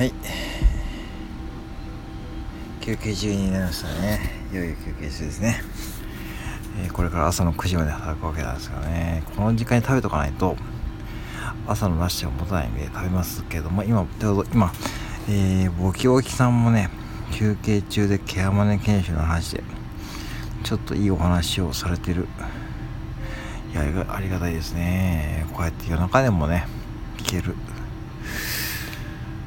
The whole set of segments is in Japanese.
はい。休憩中になりましたね。いよいよ休憩中ですね、えー、これから朝の9時まで働くわけなんですがね。この時間に食べとかないと朝のラッシュを持たないんで食べますけども今ちょうど今、えー、ボキボキさんもね休憩中でケアマネ研修の話でちょっといいお話をされてるいやありがたいですね。こうやって夜中でもね聞ける。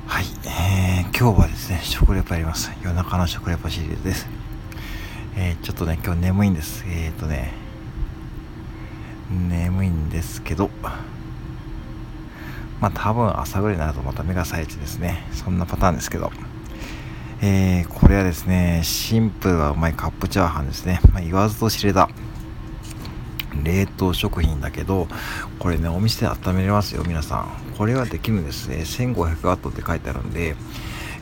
はい、えー、今日はですね、食レポやります。夜中の食レポシリーズです。えー、ちょっとね、今日眠いんです。えっ、ー、とね、眠いんですけど、まあ多分朝ぐらいになるとまた目が冴えてですね、そんなパターンですけど、えー、これはですね、シンプルがうまいカップチャーハンですね。まあ、言わずと知れた冷凍食品だけど、これね、お店で温めれますよ、皆さん。これはできるんですね。1500W って書いてあるんで、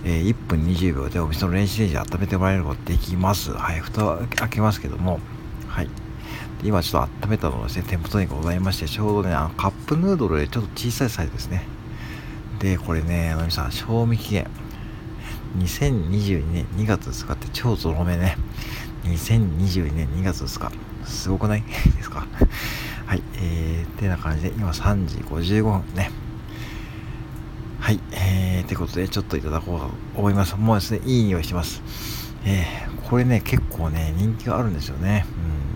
えー、1分20秒でお店の電子レンジで温めてもらえることできます。はい、蓋開けますけども、はい。今ちょっと温めたのですね、手元にございまして、ちょうどね、あのカップヌードルでちょっと小さいサイズですね。で、これね、あの皆さん、賞味期限、2022年2月2日って超ゾロ目ね。2022年2月2日。すごくない？ですか？はい、えー、てな感じで、今3時55分ね。はい、えー、ってことで、ちょっといただこうと思います。もうですね、いい匂いしてます。えー、これね、結構ね、人気があるんですよね。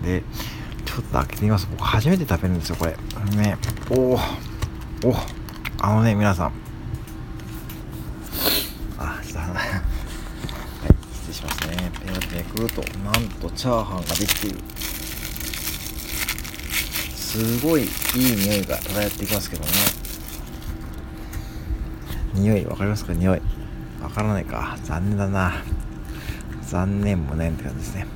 うん、で、ちょっと開けてみます。僕、初めて食べるんですよ、これ。ね、おおおあのね、皆さん。あ、ちょっと、はい、失礼しますね。ペンをめくると、なんとチャーハンができている。すごいいい匂いが漂ってきますけどね。匂い分かりますか？匂い。分からないか。残念だな。残念もねって感じですね。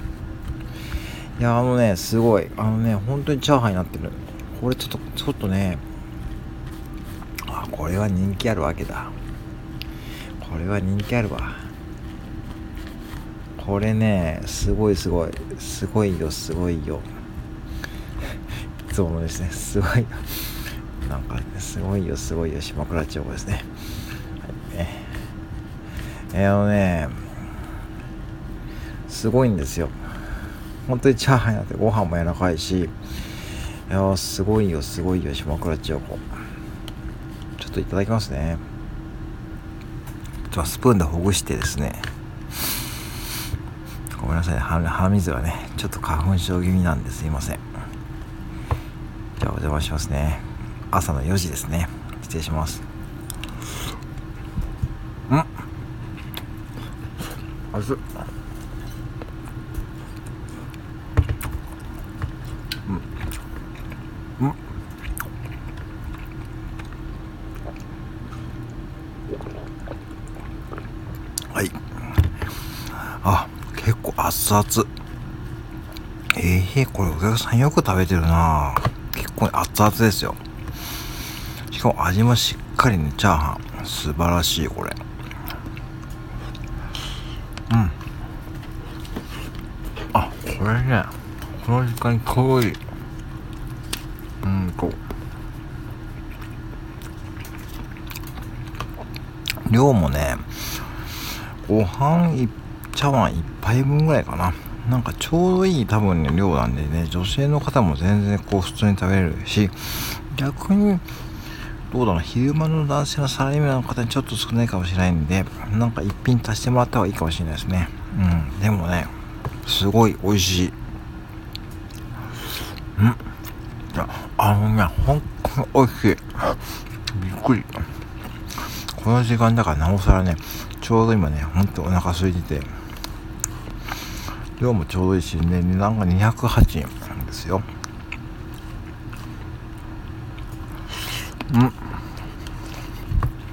いやあのねすごい。あのね本当にチャーハンになってる。これちょっとちょっとねあこれは人気あるわけだ。これは人気あるわ。これねすごいすごい。すごいよすごいよ。つものですね、すごい、なんか、すごいよ、すごいよ、島倉千代子ですね。はい、えー、あのね、すごいんですよ。本当にチャーハンやってご飯も柔らかいし、いやすごいよ、すごいよ、島倉千代子。ちょっといただきますね。ちょスプーンでほぐしてですね。ごめんなさいね、鼻水がね、ちょっと花粉症気味なんですいません。じゃあお邪魔しますね。朝の4時ですね。失礼します。ん。熱っ。うん。うん。はい。あ結構熱々。ええー、これお客さんよく食べてるな。これ熱々ですよ。しかも味もしっかりねチャーハン。素晴らしいこれ。うん。あこれね。この時間にちょうどいいうんこう。量もねご飯茶碗1杯分ぐらいかな。なんかちょうどいい多分ね量なんでね女性の方も全然こう普通に食べれるし逆にどうだろう昼間の男性のサラリーマンの方にちょっと少ないかもしれないんでなんか一品足してもらった方がいいかもしれないですね。うんでもねすごい美味しい。うん。あのねほんとに美味しい。びっくり。この時間だからなおさらねちょうど今ねほんとお腹空いてて。量もちょうどいいしね値段が208円なんですよ。うん。あ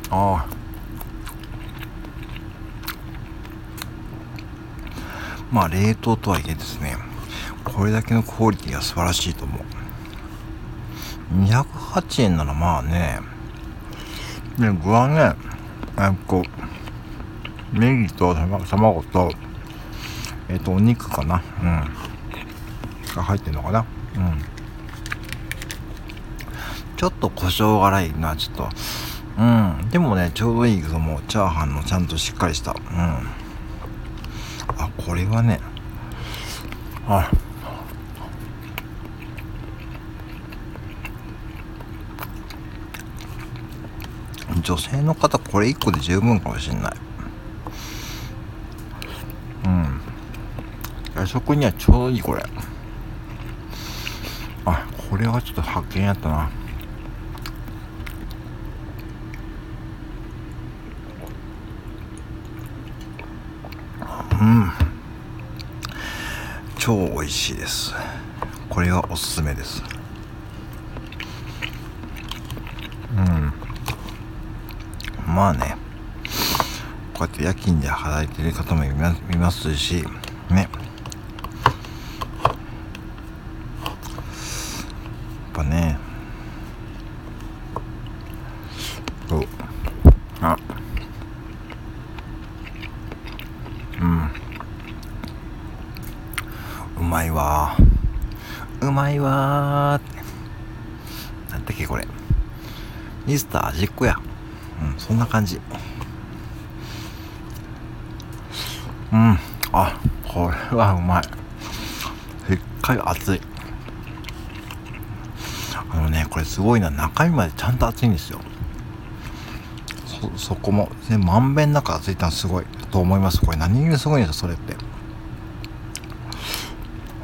あ。まあ冷凍とはいえですねこれだけのクオリティが素晴らしいと思う。208円ならまあねね具はねえっとネギと卵とえっ、ー、と、お肉かなうん。が入ってんのかなうん。ちょっと胡椒辛いな、ちょっと。うん。でもねちょうどいいけどもチャーハンのちゃんとしっかりしたうんあこれはねあ女性の方これ1個で十分かもしれないうん夜食にはちょうどいいこれ。あこれはちょっと発見やったな。うん。超美味しいです。これはおすすめです。うん。まあね。こうやって夜勤で働いてる方もいますしねぱねおあうんうまいわうまいわなんだっけこれ。ミスター味っ子や。うんそんな感じ。うんあこれはうまい。しっかり熱い。あのねこれすごいな。中身までちゃんと熱いんですよ。そそこも、ね、まんべんなく熱いたのすごい。と思います。これ何気にすごいんですよそれって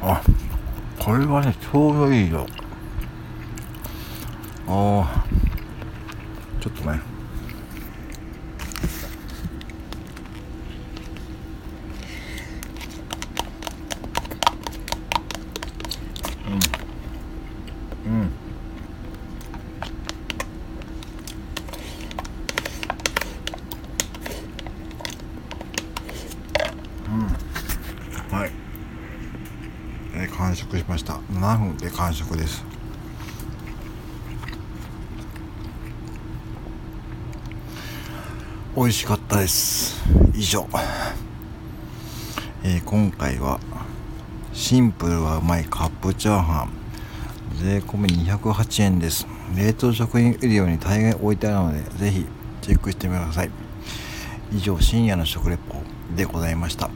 あこれがねちょうどいいよああちょっとね食しました。7分で完食です。美味しかったです。以上、えー、今回はシンプルはうまいカップチャーハン。税込み208円です。冷凍食品売り場に大概置いてあるのでぜひチェックしてみてください。以上深夜の食レポでございました。